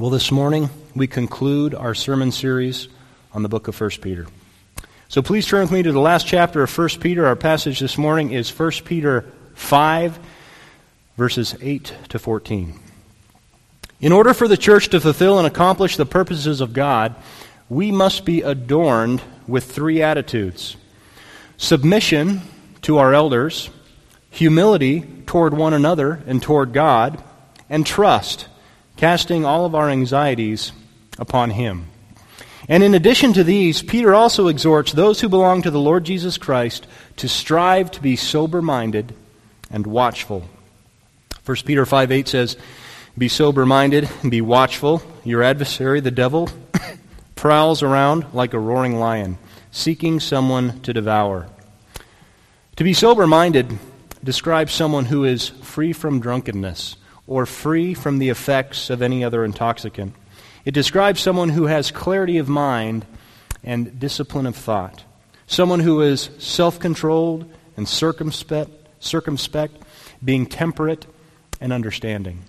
Well, this morning we conclude our sermon series on the book of 1 Peter. So please turn with me to the last chapter of 1 Peter. Our passage this morning is 1 Peter 5, verses 8 to 14. In order for the church to fulfill and accomplish the purposes of God, we must be adorned with three attitudes submission to our elders, humility toward one another and toward God, and trust, casting all of our anxieties upon Him. And in addition to these, Peter also exhorts those who belong to the Lord Jesus Christ to strive to be sober minded and watchful. 1 Peter 5 8 says, Be sober minded and be watchful. Your adversary, the devil, prowls around like a roaring lion, seeking someone to devour. To be sober minded describes someone who is free from drunkenness or free from the effects of any other intoxicant. It describes someone who has clarity of mind and discipline of thought, someone who is self controlled and circumspect, circumspect, being temperate and understanding.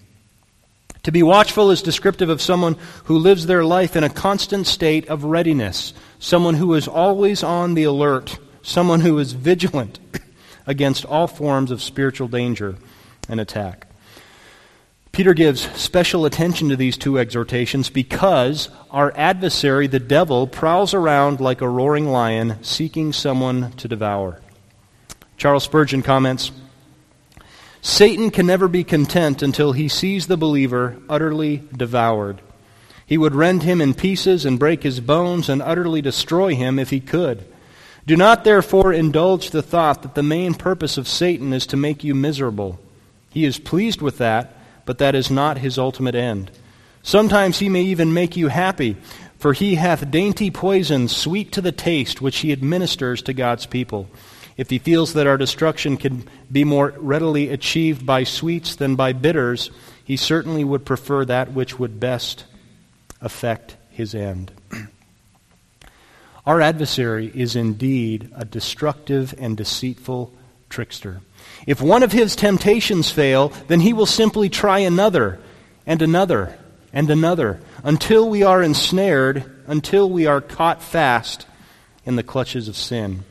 To be watchful is descriptive of someone who lives their life in a constant state of readiness, someone who is always on the alert, someone who is vigilant against all forms of spiritual danger and attack. Peter gives special attention to these two exhortations because our adversary, the devil, prowls around like a roaring lion seeking someone to devour. Charles Spurgeon comments Satan can never be content until he sees the believer utterly devoured. He would rend him in pieces and break his bones and utterly destroy him if he could. Do not therefore indulge the thought that the main purpose of Satan is to make you miserable. He is pleased with that, but that is not his ultimate end. Sometimes he may even make you happy, for he hath dainty poison sweet to the taste which he administers to God's people. If he feels that our destruction can be more readily achieved by sweets than by bitters, he certainly would prefer that which would best affect his end. Our adversary is indeed a destructive and deceitful trickster. If one of his temptations fail, then he will simply try another and another and another until we are ensnared, until we are caught fast in the clutches of sin.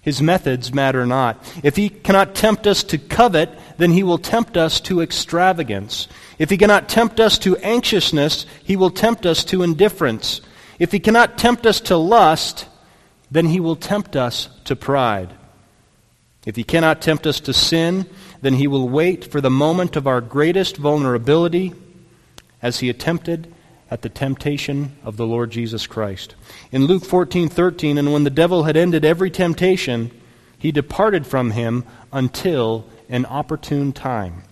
His methods matter not. If he cannot tempt us to covet, then he will tempt us to extravagance. If he cannot tempt us to anxiousness, he will tempt us to indifference. If he cannot tempt us to lust, then he will tempt us to pride. If he cannot tempt us to sin, then he will wait for the moment of our greatest vulnerability as he attempted at the temptation of the Lord Jesus Christ. In Luke 14:13, and when the devil had ended every temptation, he departed from him until an opportune time.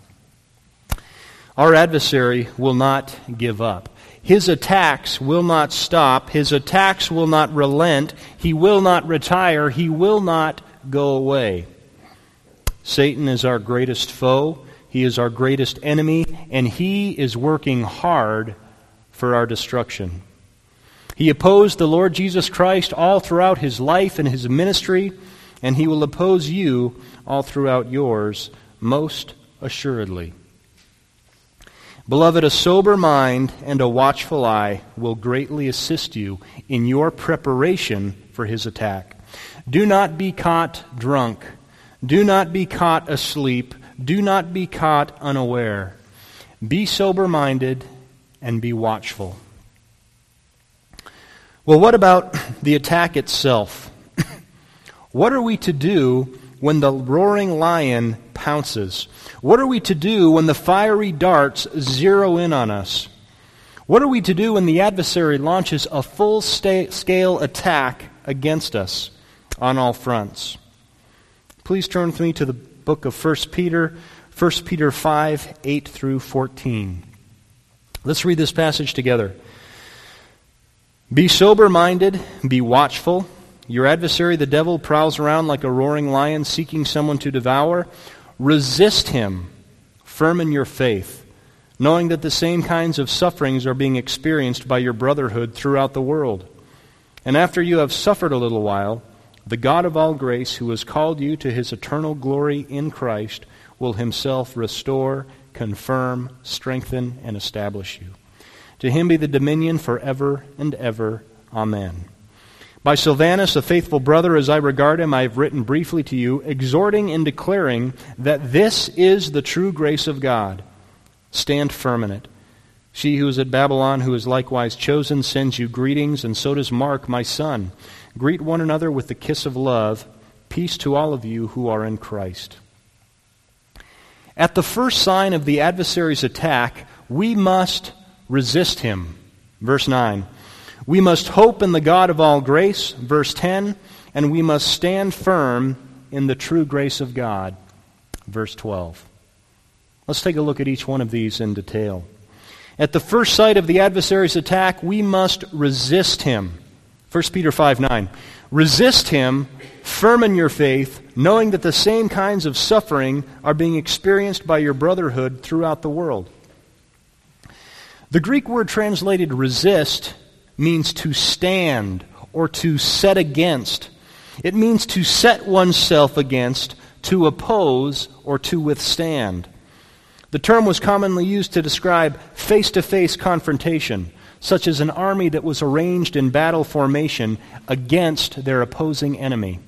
Our adversary will not give up. His attacks will not stop. His attacks will not relent. He will not retire. He will not go away. Satan is our greatest foe. He is our greatest enemy, and he is working hard for our destruction. He opposed the Lord Jesus Christ all throughout his life and his ministry, and he will oppose you all throughout yours, most assuredly. Beloved, a sober mind and a watchful eye will greatly assist you in your preparation for his attack. Do not be caught drunk. Do not be caught asleep. Do not be caught unaware. Be sober minded and be watchful. Well, what about the attack itself? what are we to do when the roaring lion pounces? What are we to do when the fiery darts zero in on us? What are we to do when the adversary launches a full scale attack against us on all fronts? Please turn with me to the book of 1 Peter, 1 Peter 5 8 through 14. Let's read this passage together. Be sober minded, be watchful. Your adversary, the devil, prowls around like a roaring lion seeking someone to devour. Resist him, firm in your faith, knowing that the same kinds of sufferings are being experienced by your brotherhood throughout the world. And after you have suffered a little while, the God of all grace, who has called you to his eternal glory in Christ, will himself restore confirm, strengthen, and establish you. To him be the dominion forever and ever. Amen. By Silvanus, a faithful brother as I regard him, I have written briefly to you, exhorting and declaring that this is the true grace of God. Stand firm in it. She who is at Babylon, who is likewise chosen, sends you greetings, and so does Mark, my son. Greet one another with the kiss of love. Peace to all of you who are in Christ. At the first sign of the adversary's attack, we must resist him. Verse 9. We must hope in the God of all grace. Verse 10. And we must stand firm in the true grace of God. Verse 12. Let's take a look at each one of these in detail. At the first sight of the adversary's attack, we must resist him. 1 Peter 5 9. Resist him, firm in your faith, knowing that the same kinds of suffering are being experienced by your brotherhood throughout the world. The Greek word translated resist means to stand or to set against. It means to set oneself against, to oppose, or to withstand. The term was commonly used to describe face to face confrontation, such as an army that was arranged in battle formation against their opposing enemy.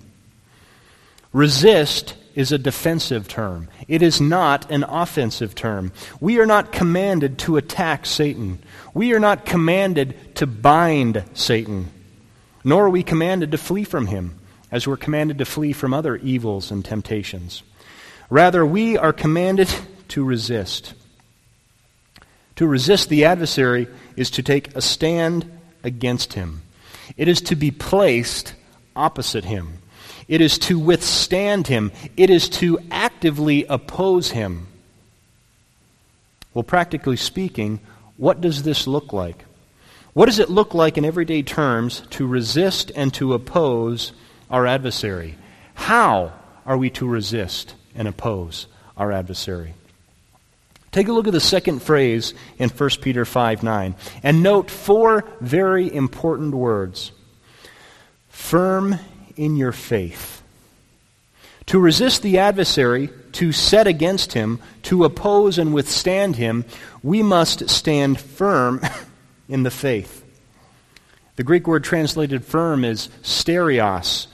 Resist is a defensive term. It is not an offensive term. We are not commanded to attack Satan. We are not commanded to bind Satan. Nor are we commanded to flee from him, as we're commanded to flee from other evils and temptations. Rather, we are commanded to resist. To resist the adversary is to take a stand against him, it is to be placed opposite him. It is to withstand him. It is to actively oppose him. Well, practically speaking, what does this look like? What does it look like in everyday terms to resist and to oppose our adversary? How are we to resist and oppose our adversary? Take a look at the second phrase in 1 Peter 5 9 and note four very important words firm in your faith. To resist the adversary, to set against him, to oppose and withstand him, we must stand firm in the faith. The Greek word translated firm is stereos,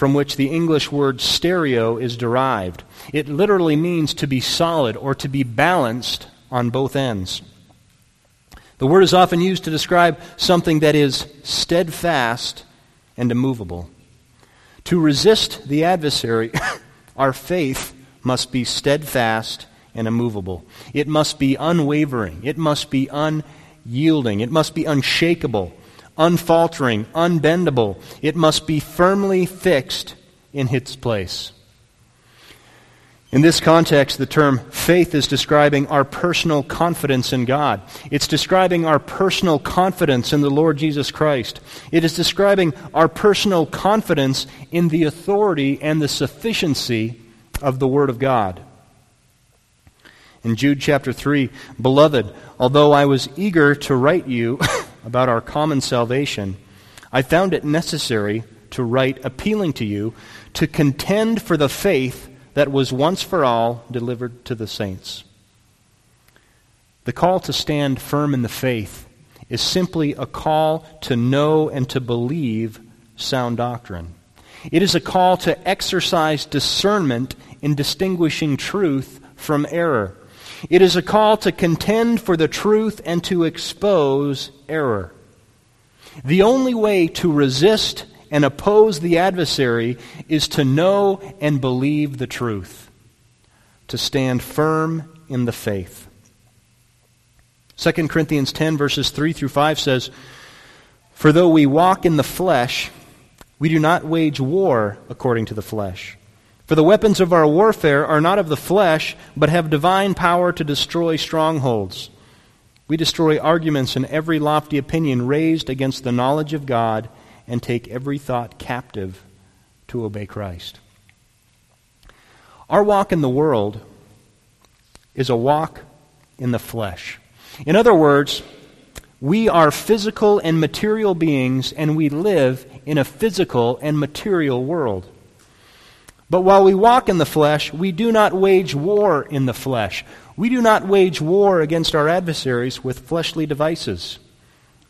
from which the English word stereo is derived. It literally means to be solid or to be balanced on both ends. The word is often used to describe something that is steadfast and immovable. To resist the adversary, our faith must be steadfast and immovable. It must be unwavering. It must be unyielding. It must be unshakable, unfaltering, unbendable. It must be firmly fixed in its place. In this context, the term faith is describing our personal confidence in God. It's describing our personal confidence in the Lord Jesus Christ. It is describing our personal confidence in the authority and the sufficiency of the Word of God. In Jude chapter 3, Beloved, although I was eager to write you about our common salvation, I found it necessary to write appealing to you to contend for the faith that was once for all delivered to the saints. The call to stand firm in the faith is simply a call to know and to believe sound doctrine. It is a call to exercise discernment in distinguishing truth from error. It is a call to contend for the truth and to expose error. The only way to resist and oppose the adversary is to know and believe the truth, to stand firm in the faith. 2 Corinthians 10, verses 3 through 5 says, For though we walk in the flesh, we do not wage war according to the flesh. For the weapons of our warfare are not of the flesh, but have divine power to destroy strongholds. We destroy arguments and every lofty opinion raised against the knowledge of God and take every thought captive to obey Christ. Our walk in the world is a walk in the flesh. In other words, we are physical and material beings, and we live in a physical and material world. But while we walk in the flesh, we do not wage war in the flesh. We do not wage war against our adversaries with fleshly devices,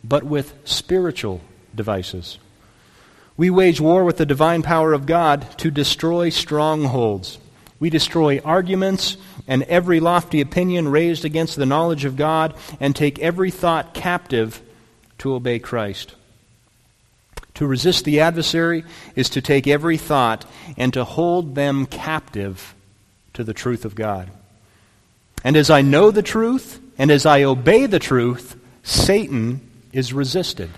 but with spiritual devices. We wage war with the divine power of God to destroy strongholds. We destroy arguments and every lofty opinion raised against the knowledge of God and take every thought captive to obey Christ. To resist the adversary is to take every thought and to hold them captive to the truth of God. And as I know the truth, and as I obey the truth, Satan is resisted.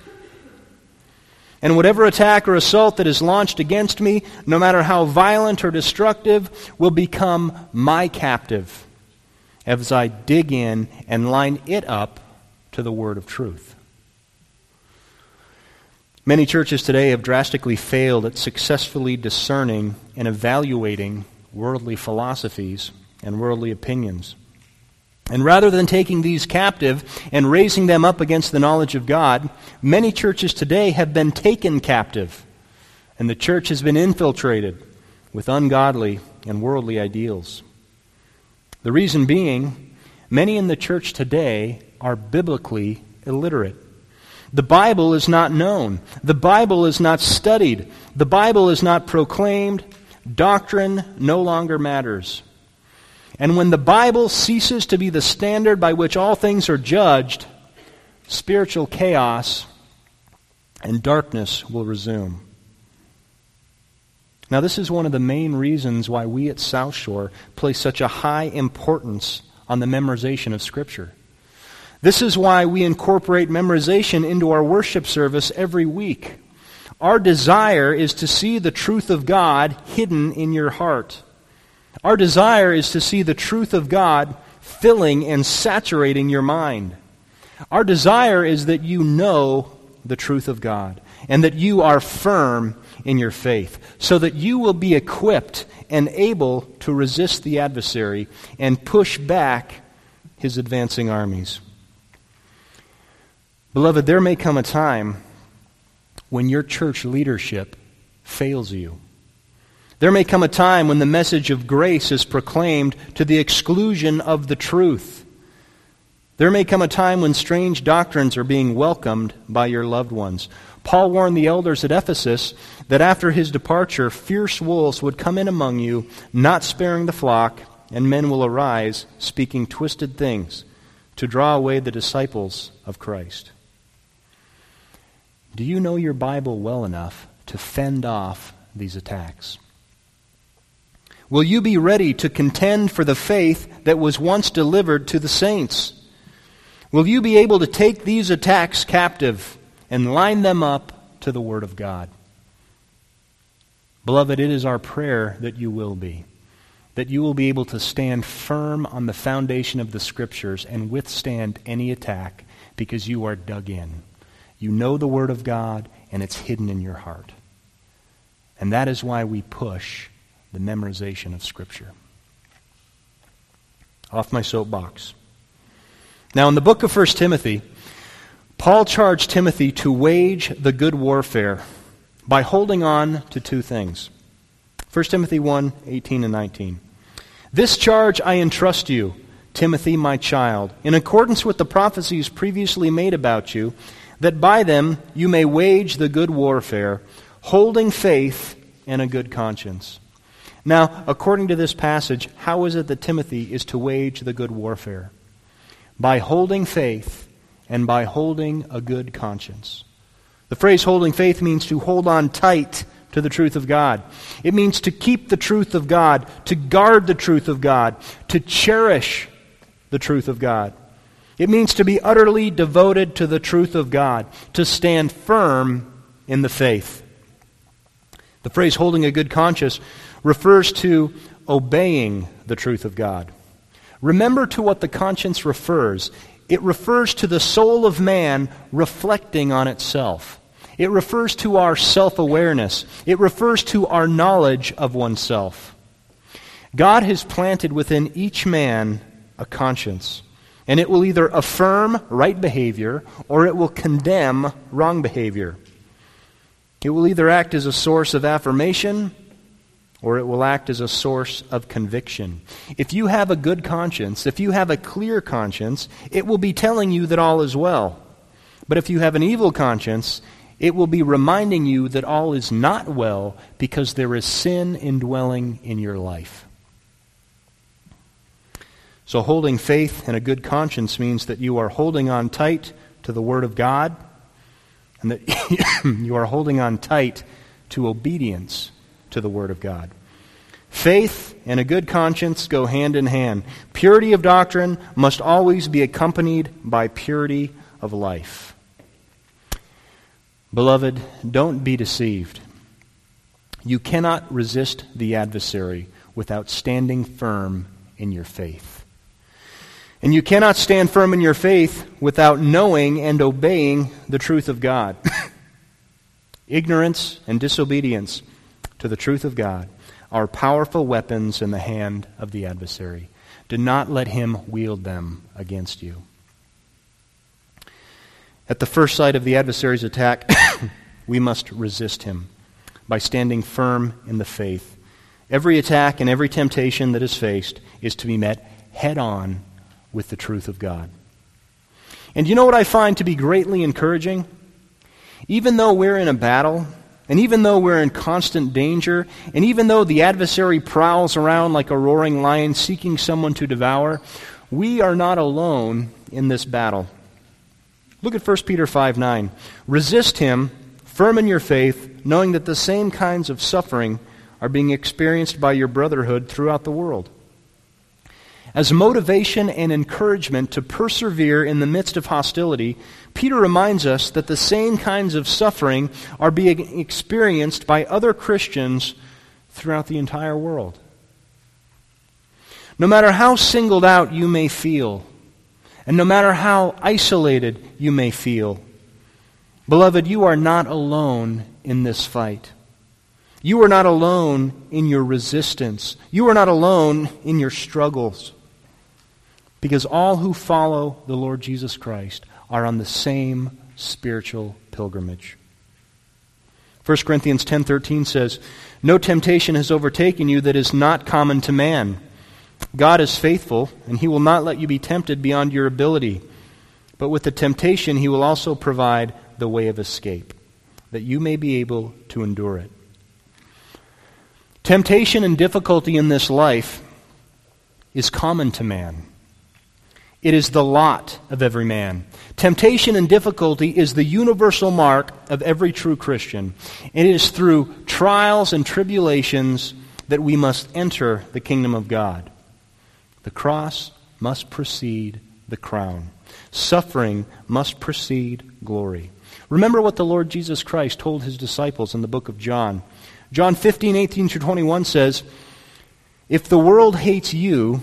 And whatever attack or assault that is launched against me, no matter how violent or destructive, will become my captive as I dig in and line it up to the word of truth. Many churches today have drastically failed at successfully discerning and evaluating worldly philosophies and worldly opinions. And rather than taking these captive and raising them up against the knowledge of God, many churches today have been taken captive, and the church has been infiltrated with ungodly and worldly ideals. The reason being, many in the church today are biblically illiterate. The Bible is not known. The Bible is not studied. The Bible is not proclaimed. Doctrine no longer matters. And when the Bible ceases to be the standard by which all things are judged, spiritual chaos and darkness will resume. Now, this is one of the main reasons why we at South Shore place such a high importance on the memorization of Scripture. This is why we incorporate memorization into our worship service every week. Our desire is to see the truth of God hidden in your heart. Our desire is to see the truth of God filling and saturating your mind. Our desire is that you know the truth of God and that you are firm in your faith so that you will be equipped and able to resist the adversary and push back his advancing armies. Beloved, there may come a time when your church leadership fails you. There may come a time when the message of grace is proclaimed to the exclusion of the truth. There may come a time when strange doctrines are being welcomed by your loved ones. Paul warned the elders at Ephesus that after his departure, fierce wolves would come in among you, not sparing the flock, and men will arise, speaking twisted things, to draw away the disciples of Christ. Do you know your Bible well enough to fend off these attacks? Will you be ready to contend for the faith that was once delivered to the saints? Will you be able to take these attacks captive and line them up to the Word of God? Beloved, it is our prayer that you will be, that you will be able to stand firm on the foundation of the Scriptures and withstand any attack because you are dug in. You know the Word of God, and it's hidden in your heart. And that is why we push the memorization of Scripture. Off my soapbox. Now, in the book of 1 Timothy, Paul charged Timothy to wage the good warfare by holding on to two things. 1 Timothy 1 18 and 19. This charge I entrust you, Timothy, my child, in accordance with the prophecies previously made about you that by them you may wage the good warfare, holding faith and a good conscience. Now, according to this passage, how is it that Timothy is to wage the good warfare? By holding faith and by holding a good conscience. The phrase holding faith means to hold on tight to the truth of God. It means to keep the truth of God, to guard the truth of God, to cherish the truth of God. It means to be utterly devoted to the truth of God, to stand firm in the faith. The phrase holding a good conscience refers to obeying the truth of God. Remember to what the conscience refers. It refers to the soul of man reflecting on itself. It refers to our self awareness. It refers to our knowledge of oneself. God has planted within each man a conscience. And it will either affirm right behavior or it will condemn wrong behavior. It will either act as a source of affirmation or it will act as a source of conviction. If you have a good conscience, if you have a clear conscience, it will be telling you that all is well. But if you have an evil conscience, it will be reminding you that all is not well because there is sin indwelling in your life. So, holding faith and a good conscience means that you are holding on tight to the Word of God and that you are holding on tight to obedience to the Word of God. Faith and a good conscience go hand in hand. Purity of doctrine must always be accompanied by purity of life. Beloved, don't be deceived. You cannot resist the adversary without standing firm in your faith. And you cannot stand firm in your faith without knowing and obeying the truth of God. Ignorance and disobedience to the truth of God are powerful weapons in the hand of the adversary. Do not let him wield them against you. At the first sight of the adversary's attack, we must resist him by standing firm in the faith. Every attack and every temptation that is faced is to be met head on with the truth of God. And you know what I find to be greatly encouraging? Even though we're in a battle, and even though we're in constant danger, and even though the adversary prowls around like a roaring lion seeking someone to devour, we are not alone in this battle. Look at 1 Peter 5 9. Resist him, firm in your faith, knowing that the same kinds of suffering are being experienced by your brotherhood throughout the world as motivation and encouragement to persevere in the midst of hostility, Peter reminds us that the same kinds of suffering are being experienced by other Christians throughout the entire world. No matter how singled out you may feel, and no matter how isolated you may feel, beloved, you are not alone in this fight. You are not alone in your resistance. You are not alone in your struggles. Because all who follow the Lord Jesus Christ are on the same spiritual pilgrimage. 1 Corinthians 10:13 says, "No temptation has overtaken you that is not common to man. God is faithful, and he will not let you be tempted beyond your ability. But with the temptation he will also provide the way of escape, that you may be able to endure it." Temptation and difficulty in this life is common to man. It is the lot of every man. Temptation and difficulty is the universal mark of every true Christian. and It is through trials and tribulations that we must enter the kingdom of God. The cross must precede the crown. Suffering must precede glory. Remember what the Lord Jesus Christ told his disciples in the book of John. John 15, 18 through 21 says, If the world hates you,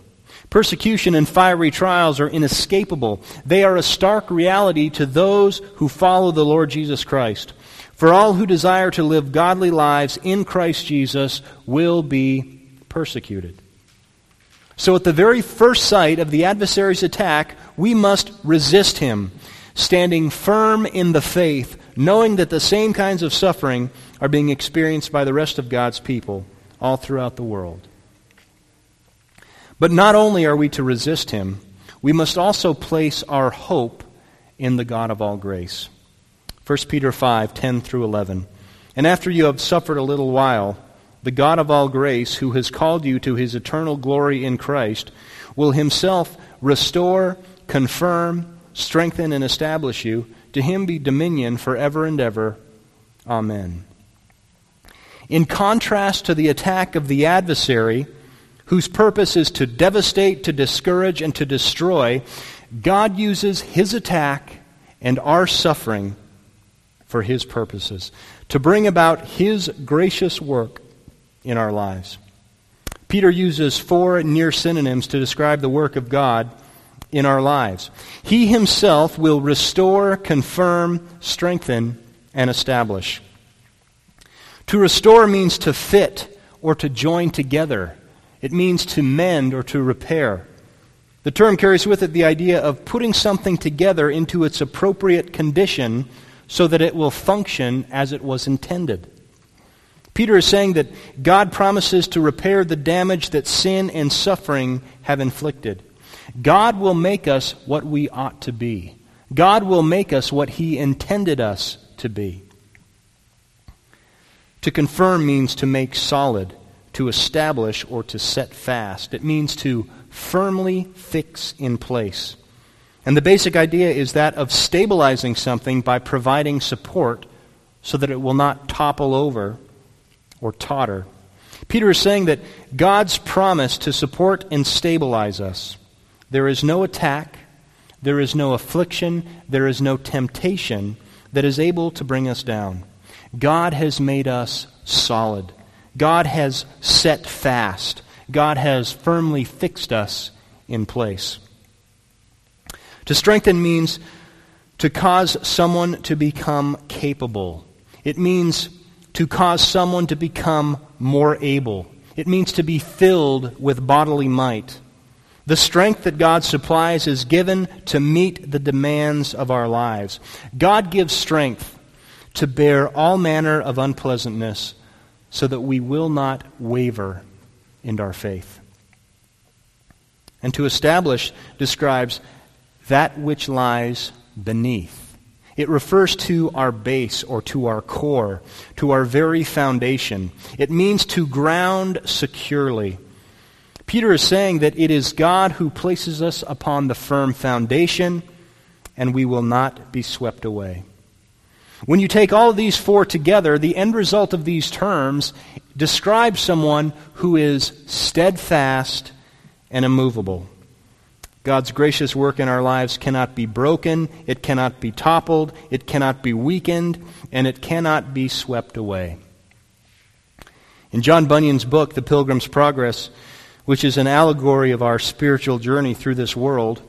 Persecution and fiery trials are inescapable. They are a stark reality to those who follow the Lord Jesus Christ. For all who desire to live godly lives in Christ Jesus will be persecuted. So, at the very first sight of the adversary's attack, we must resist him, standing firm in the faith, knowing that the same kinds of suffering are being experienced by the rest of God's people all throughout the world. But not only are we to resist him, we must also place our hope in the God of all grace. 1 Peter 5 10 through 11. And after you have suffered a little while, the God of all grace, who has called you to his eternal glory in Christ, will himself restore, confirm, strengthen, and establish you. To him be dominion forever and ever. Amen. In contrast to the attack of the adversary, whose purpose is to devastate, to discourage, and to destroy, God uses his attack and our suffering for his purposes, to bring about his gracious work in our lives. Peter uses four near synonyms to describe the work of God in our lives. He himself will restore, confirm, strengthen, and establish. To restore means to fit or to join together. It means to mend or to repair. The term carries with it the idea of putting something together into its appropriate condition so that it will function as it was intended. Peter is saying that God promises to repair the damage that sin and suffering have inflicted. God will make us what we ought to be. God will make us what He intended us to be. To confirm means to make solid, to establish, or to set fast. It means to firmly fix in place. And the basic idea is that of stabilizing something by providing support so that it will not topple over or totter. Peter is saying that God's promise to support and stabilize us. There is no attack, there is no affliction, there is no temptation that is able to bring us down. God has made us solid. God has set fast. God has firmly fixed us in place. To strengthen means to cause someone to become capable. It means to cause someone to become more able. It means to be filled with bodily might. The strength that God supplies is given to meet the demands of our lives. God gives strength to bear all manner of unpleasantness so that we will not waver in our faith. And to establish describes that which lies beneath. It refers to our base or to our core, to our very foundation. It means to ground securely. Peter is saying that it is God who places us upon the firm foundation, and we will not be swept away. When you take all of these four together, the end result of these terms describes someone who is steadfast and immovable. God's gracious work in our lives cannot be broken, it cannot be toppled, it cannot be weakened, and it cannot be swept away. In John Bunyan's book, The Pilgrim's Progress, which is an allegory of our spiritual journey through this world,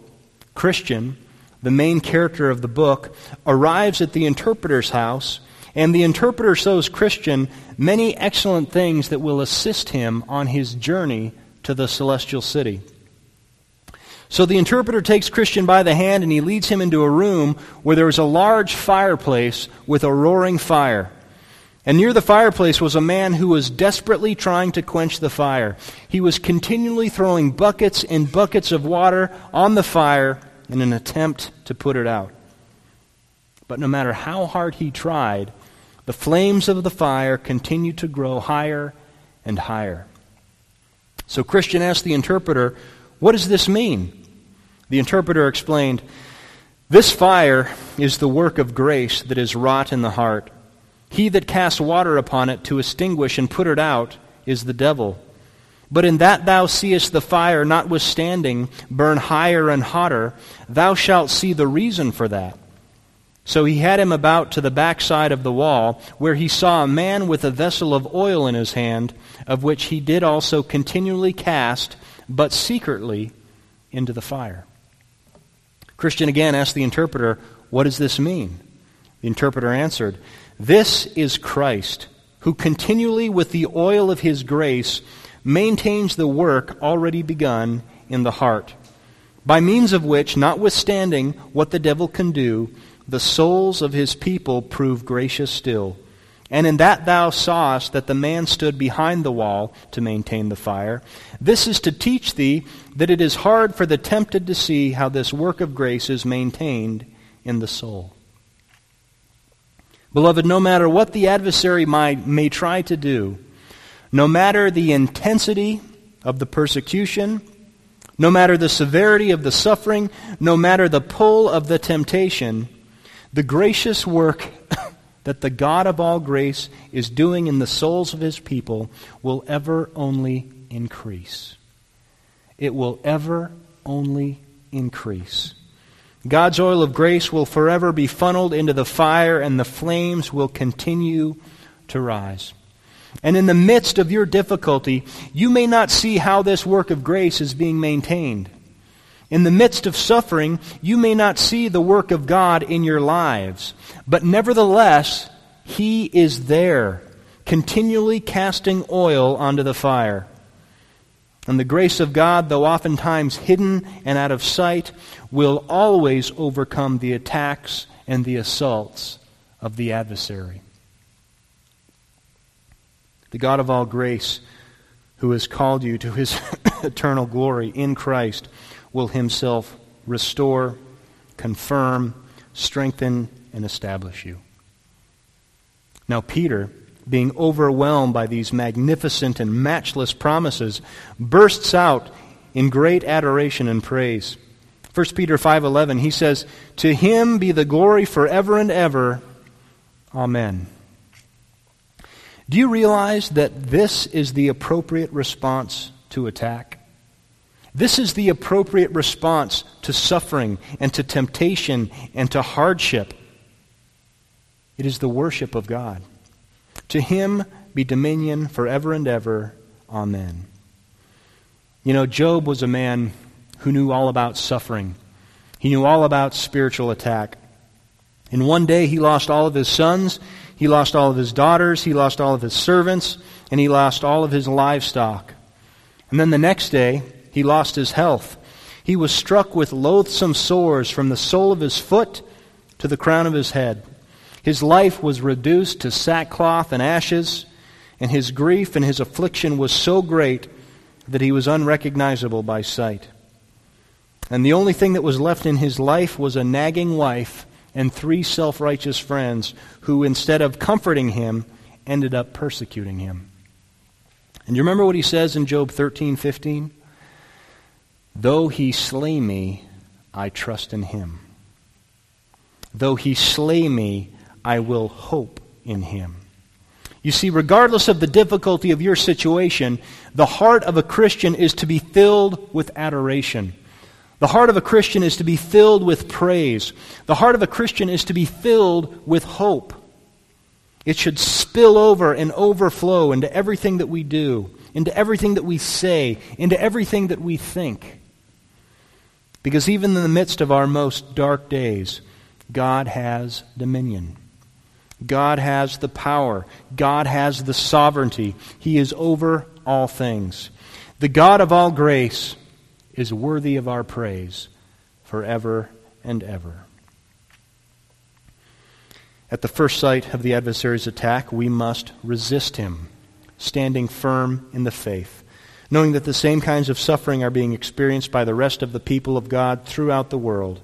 Christian, the main character of the book, arrives at the interpreter's house, and the interpreter shows Christian many excellent things that will assist him on his journey to the celestial city. So the interpreter takes Christian by the hand and he leads him into a room where there was a large fireplace with a roaring fire. And near the fireplace was a man who was desperately trying to quench the fire. He was continually throwing buckets and buckets of water on the fire in an attempt to put it out. But no matter how hard he tried, the flames of the fire continued to grow higher and higher. So Christian asked the interpreter, What does this mean? The interpreter explained, This fire is the work of grace that is wrought in the heart. He that casts water upon it to extinguish and put it out is the devil. But in that thou seest the fire, notwithstanding, burn higher and hotter, thou shalt see the reason for that. So he had him about to the backside of the wall, where he saw a man with a vessel of oil in his hand, of which he did also continually cast, but secretly, into the fire. Christian again asked the interpreter, What does this mean? The interpreter answered, This is Christ, who continually with the oil of his grace maintains the work already begun in the heart, by means of which, notwithstanding what the devil can do, the souls of his people prove gracious still. And in that thou sawest that the man stood behind the wall to maintain the fire. This is to teach thee that it is hard for the tempted to see how this work of grace is maintained in the soul. Beloved, no matter what the adversary might, may try to do, no matter the intensity of the persecution, no matter the severity of the suffering, no matter the pull of the temptation, the gracious work that the God of all grace is doing in the souls of his people will ever only increase. It will ever only increase. God's oil of grace will forever be funneled into the fire, and the flames will continue to rise. And in the midst of your difficulty, you may not see how this work of grace is being maintained. In the midst of suffering, you may not see the work of God in your lives. But nevertheless, He is there, continually casting oil onto the fire. And the grace of God, though oftentimes hidden and out of sight, will always overcome the attacks and the assaults of the adversary. The God of all grace, who has called you to his eternal glory in Christ, will himself restore, confirm, strengthen, and establish you. Now, Peter, being overwhelmed by these magnificent and matchless promises, bursts out in great adoration and praise. 1 Peter 5:11 he says, "To him be the glory forever and ever. Amen." Do you realize that this is the appropriate response to attack? This is the appropriate response to suffering and to temptation and to hardship. It is the worship of God. To him be dominion forever and ever. Amen. You know, Job was a man who knew all about suffering. He knew all about spiritual attack. In one day, he lost all of his sons, he lost all of his daughters, he lost all of his servants, and he lost all of his livestock. And then the next day, he lost his health. He was struck with loathsome sores from the sole of his foot to the crown of his head. His life was reduced to sackcloth and ashes, and his grief and his affliction was so great that he was unrecognizable by sight. And the only thing that was left in his life was a nagging wife and three self righteous friends who, instead of comforting him, ended up persecuting him. And you remember what he says in Job 13 15? Though he slay me, I trust in him. Though he slay me, I will hope in him. You see, regardless of the difficulty of your situation, the heart of a Christian is to be filled with adoration. The heart of a Christian is to be filled with praise. The heart of a Christian is to be filled with hope. It should spill over and overflow into everything that we do, into everything that we say, into everything that we think. Because even in the midst of our most dark days, God has dominion. God has the power. God has the sovereignty. He is over all things. The God of all grace is worthy of our praise forever and ever. At the first sight of the adversary's attack, we must resist him, standing firm in the faith, knowing that the same kinds of suffering are being experienced by the rest of the people of God throughout the world.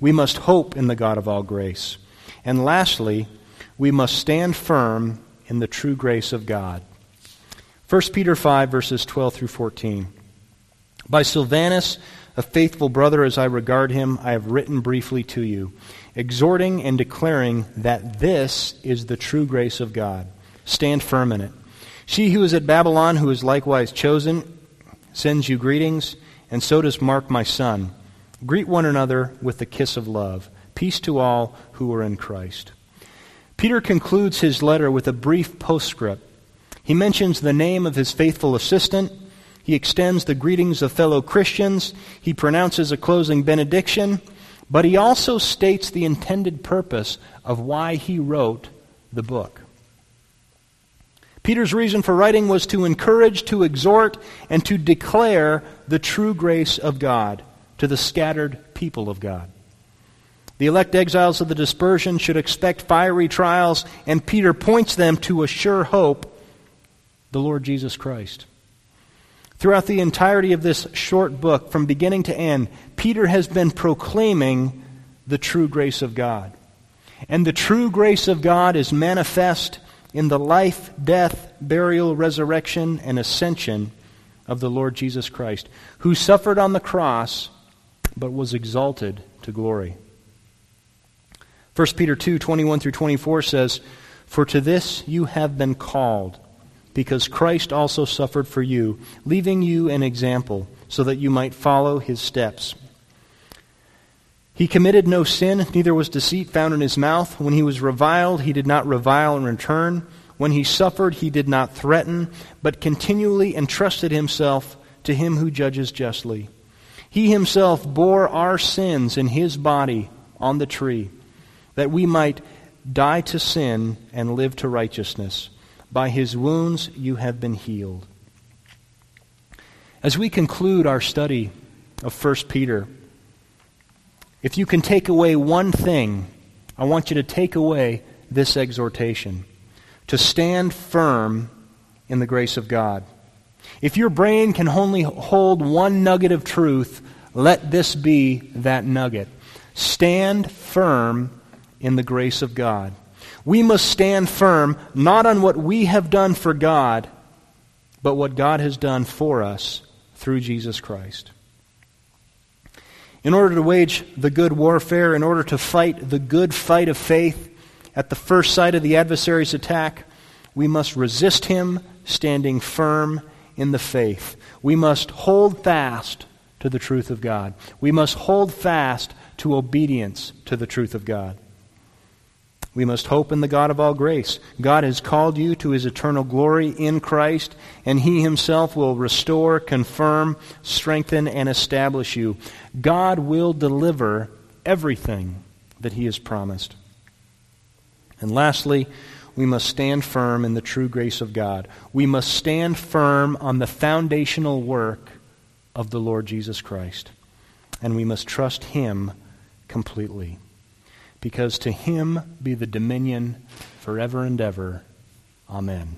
We must hope in the God of all grace. And lastly, we must stand firm in the true grace of God. 1 Peter 5, verses 12 through 14. By Silvanus, a faithful brother as I regard him, I have written briefly to you, exhorting and declaring that this is the true grace of God. Stand firm in it. She who is at Babylon, who is likewise chosen, sends you greetings, and so does Mark, my son. Greet one another with the kiss of love. Peace to all who are in Christ. Peter concludes his letter with a brief postscript. He mentions the name of his faithful assistant he extends the greetings of fellow Christians. He pronounces a closing benediction. But he also states the intended purpose of why he wrote the book. Peter's reason for writing was to encourage, to exhort, and to declare the true grace of God to the scattered people of God. The elect exiles of the dispersion should expect fiery trials, and Peter points them to a sure hope the Lord Jesus Christ. Throughout the entirety of this short book, from beginning to end, Peter has been proclaiming the true grace of God. And the true grace of God is manifest in the life, death, burial, resurrection, and ascension of the Lord Jesus Christ, who suffered on the cross but was exalted to glory. 1 Peter 2 21 through 24 says, For to this you have been called because Christ also suffered for you, leaving you an example, so that you might follow his steps. He committed no sin, neither was deceit found in his mouth. When he was reviled, he did not revile in return. When he suffered, he did not threaten, but continually entrusted himself to him who judges justly. He himself bore our sins in his body on the tree, that we might die to sin and live to righteousness. By his wounds you have been healed. As we conclude our study of 1 Peter, if you can take away one thing, I want you to take away this exhortation to stand firm in the grace of God. If your brain can only hold one nugget of truth, let this be that nugget. Stand firm in the grace of God. We must stand firm not on what we have done for God, but what God has done for us through Jesus Christ. In order to wage the good warfare, in order to fight the good fight of faith at the first sight of the adversary's attack, we must resist him standing firm in the faith. We must hold fast to the truth of God. We must hold fast to obedience to the truth of God. We must hope in the God of all grace. God has called you to his eternal glory in Christ, and he himself will restore, confirm, strengthen, and establish you. God will deliver everything that he has promised. And lastly, we must stand firm in the true grace of God. We must stand firm on the foundational work of the Lord Jesus Christ. And we must trust Him completely. Because to Him be the dominion forever and ever. Amen.